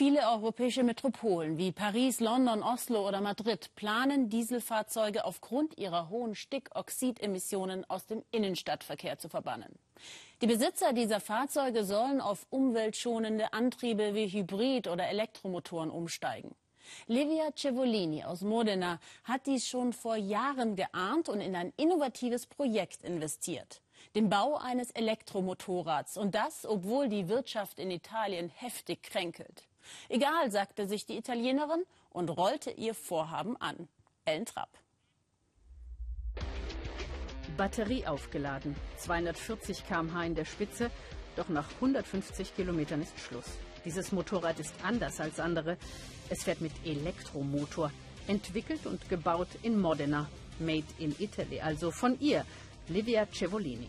Viele europäische Metropolen wie Paris, London, Oslo oder Madrid planen, Dieselfahrzeuge aufgrund ihrer hohen Stickoxidemissionen aus dem Innenstadtverkehr zu verbannen. Die Besitzer dieser Fahrzeuge sollen auf umweltschonende Antriebe wie Hybrid- oder Elektromotoren umsteigen. Livia Cevolini aus Modena hat dies schon vor Jahren geahnt und in ein innovatives Projekt investiert. Den Bau eines Elektromotorrads. Und das, obwohl die Wirtschaft in Italien heftig kränkelt. Egal, sagte sich die Italienerin und rollte ihr Vorhaben an. Ellen Trapp. Batterie aufgeladen, 240 km/h in der Spitze, doch nach 150 Kilometern ist Schluss. Dieses Motorrad ist anders als andere. Es fährt mit Elektromotor, entwickelt und gebaut in Modena, made in Italy, also von ihr, Livia Cevolini.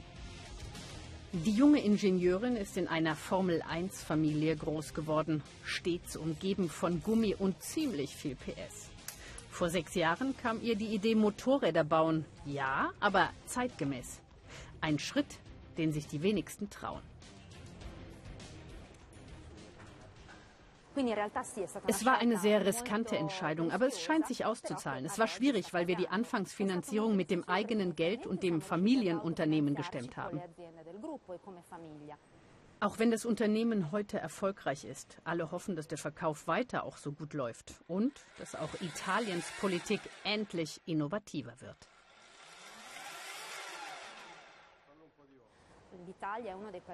Die junge Ingenieurin ist in einer Formel-1-Familie groß geworden, stets umgeben von Gummi und ziemlich viel PS. Vor sechs Jahren kam ihr die Idee Motorräder bauen. Ja, aber zeitgemäß. Ein Schritt, den sich die wenigsten trauen. Es war eine sehr riskante Entscheidung, aber es scheint sich auszuzahlen. Es war schwierig, weil wir die Anfangsfinanzierung mit dem eigenen Geld und dem Familienunternehmen gestemmt haben. Auch wenn das Unternehmen heute erfolgreich ist, alle hoffen, dass der Verkauf weiter auch so gut läuft und dass auch Italiens Politik endlich innovativer wird.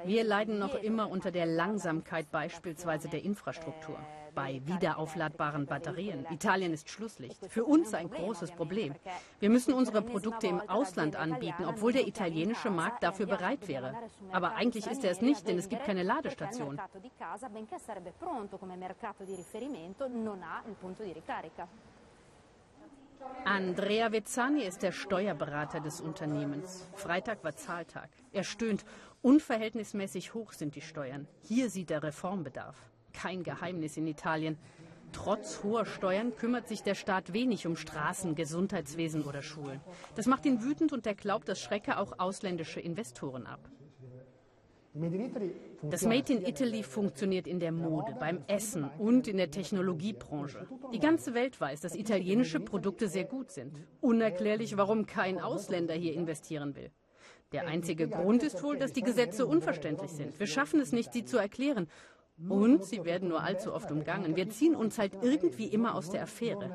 Wir leiden noch immer unter der Langsamkeit beispielsweise der Infrastruktur. Bei wiederaufladbaren Batterien. Italien ist Schlusslicht. Für uns ein großes Problem. Wir müssen unsere Produkte im Ausland anbieten, obwohl der italienische Markt dafür bereit wäre. Aber eigentlich ist er es nicht, denn es gibt keine Ladestation. Andrea Vezzani ist der Steuerberater des Unternehmens. Freitag war Zahltag. Er stöhnt. Unverhältnismäßig hoch sind die Steuern. Hier sieht er Reformbedarf. Kein Geheimnis in Italien. Trotz hoher Steuern kümmert sich der Staat wenig um Straßen, Gesundheitswesen oder Schulen. Das macht ihn wütend und er glaubt, das schrecke auch ausländische Investoren ab. Das Made in Italy funktioniert in der Mode, beim Essen und in der Technologiebranche. Die ganze Welt weiß, dass italienische Produkte sehr gut sind. Unerklärlich, warum kein Ausländer hier investieren will. Der einzige Grund ist wohl, dass die Gesetze unverständlich sind. Wir schaffen es nicht, sie zu erklären. Und sie werden nur allzu oft umgangen. Wir ziehen uns halt irgendwie immer aus der Affäre.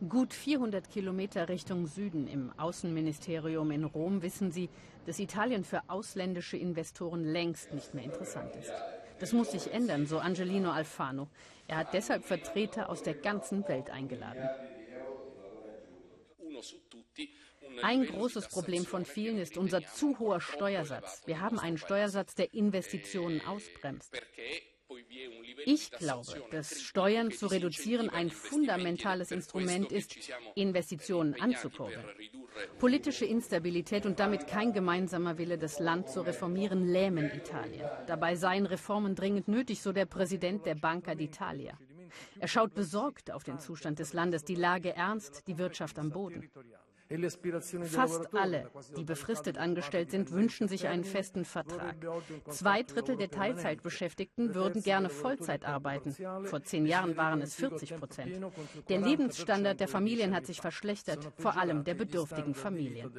Gut 400 Kilometer Richtung Süden im Außenministerium in Rom wissen sie, dass Italien für ausländische Investoren längst nicht mehr interessant ist. Das muss sich ändern, so Angelino Alfano. Er hat deshalb Vertreter aus der ganzen Welt eingeladen. Ein großes Problem von vielen ist unser zu hoher Steuersatz. Wir haben einen Steuersatz, der Investitionen ausbremst. Ich glaube, dass Steuern zu reduzieren ein fundamentales Instrument ist, Investitionen anzukurbeln. Politische Instabilität und damit kein gemeinsamer Wille, das Land zu reformieren, lähmen Italien. Dabei seien Reformen dringend nötig, so der Präsident der Banca d'Italia. Er schaut besorgt auf den Zustand des Landes, die Lage ernst, die Wirtschaft am Boden. Fast alle, die befristet angestellt sind, wünschen sich einen festen Vertrag. Zwei Drittel der Teilzeitbeschäftigten würden gerne Vollzeit arbeiten. Vor zehn Jahren waren es 40 Prozent. Der Lebensstandard der Familien hat sich verschlechtert, vor allem der bedürftigen Familien.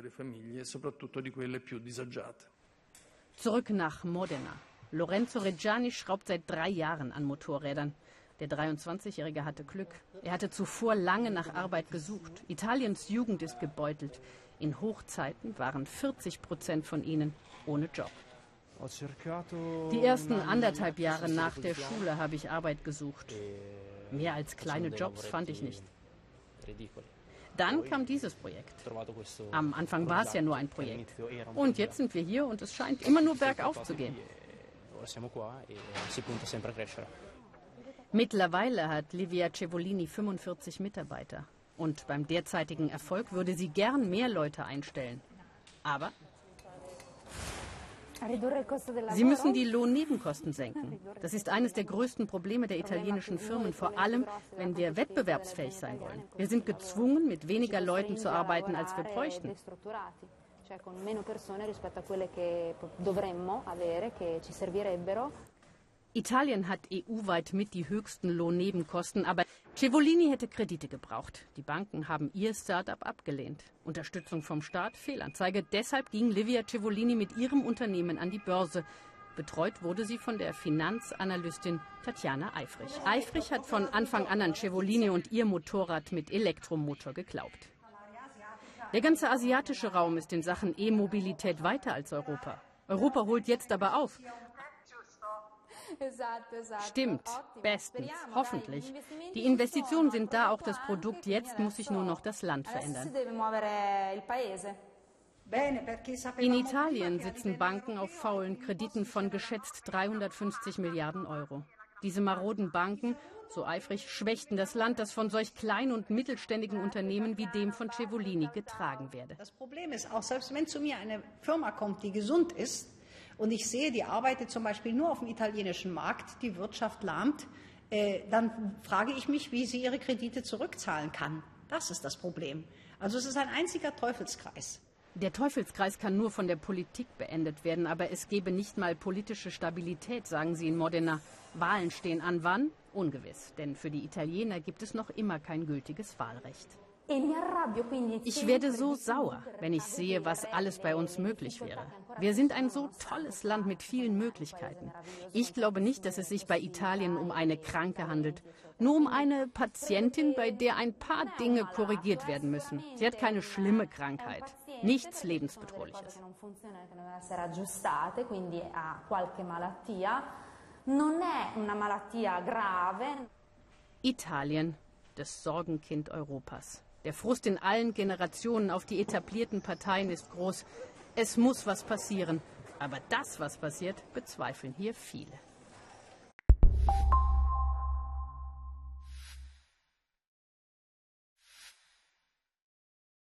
Zurück nach Modena. Lorenzo Reggiani schraubt seit drei Jahren an Motorrädern. Der 23-Jährige hatte Glück. Er hatte zuvor lange nach Arbeit gesucht. Italiens Jugend ist gebeutelt. In Hochzeiten waren 40 Prozent von ihnen ohne Job. Die ersten anderthalb Jahre nach der Schule habe ich Arbeit gesucht. Mehr als kleine Jobs fand ich nicht. Dann kam dieses Projekt. Am Anfang war es ja nur ein Projekt. Und jetzt sind wir hier und es scheint immer nur bergauf zu gehen. Mittlerweile hat Livia Cevolini 45 Mitarbeiter. Und beim derzeitigen Erfolg würde sie gern mehr Leute einstellen. Aber Sie müssen die Lohnnebenkosten senken. Das ist eines der größten Probleme der italienischen Firmen, vor allem wenn wir wettbewerbsfähig sein wollen. Wir sind gezwungen, mit weniger Leuten zu arbeiten, als wir bräuchten. Italien hat EU-weit mit die höchsten Lohnnebenkosten, aber Cevolini hätte Kredite gebraucht. Die Banken haben ihr Start-up abgelehnt. Unterstützung vom Staat, Fehlanzeige. Deshalb ging Livia Cevolini mit ihrem Unternehmen an die Börse. Betreut wurde sie von der Finanzanalystin Tatjana Eifrich. Eifrich hat von Anfang an an Cevolini und ihr Motorrad mit Elektromotor geglaubt. Der ganze asiatische Raum ist in Sachen E-Mobilität weiter als Europa. Europa holt jetzt aber auf. Stimmt, bestens, hoffentlich. Die Investitionen sind da, auch das Produkt. Jetzt muss sich nur noch das Land verändern. In Italien sitzen Banken auf faulen Krediten von geschätzt 350 Milliarden Euro. Diese maroden Banken, so eifrig, schwächten das Land, das von solch kleinen und mittelständigen Unternehmen wie dem von Cevolini getragen werde. Das Problem ist auch, selbst wenn zu mir eine Firma kommt, die gesund ist, und ich sehe, die arbeitet zum Beispiel nur auf dem italienischen Markt, die Wirtschaft lahmt, äh, dann frage ich mich, wie sie ihre Kredite zurückzahlen kann. Das ist das Problem. Also es ist ein einziger Teufelskreis. Der Teufelskreis kann nur von der Politik beendet werden, aber es gebe nicht mal politische Stabilität, sagen sie in Modena. Wahlen stehen an wann? Ungewiss, denn für die Italiener gibt es noch immer kein gültiges Wahlrecht. Ich werde so sauer, wenn ich sehe, was alles bei uns möglich wäre. Wir sind ein so tolles Land mit vielen Möglichkeiten. Ich glaube nicht, dass es sich bei Italien um eine Kranke handelt, nur um eine Patientin, bei der ein paar Dinge korrigiert werden müssen. Sie hat keine schlimme Krankheit, nichts lebensbedrohliches. Italien, das Sorgenkind Europas. Der Frust in allen Generationen auf die etablierten Parteien ist groß. Es muss was passieren. Aber das, was passiert, bezweifeln hier viele.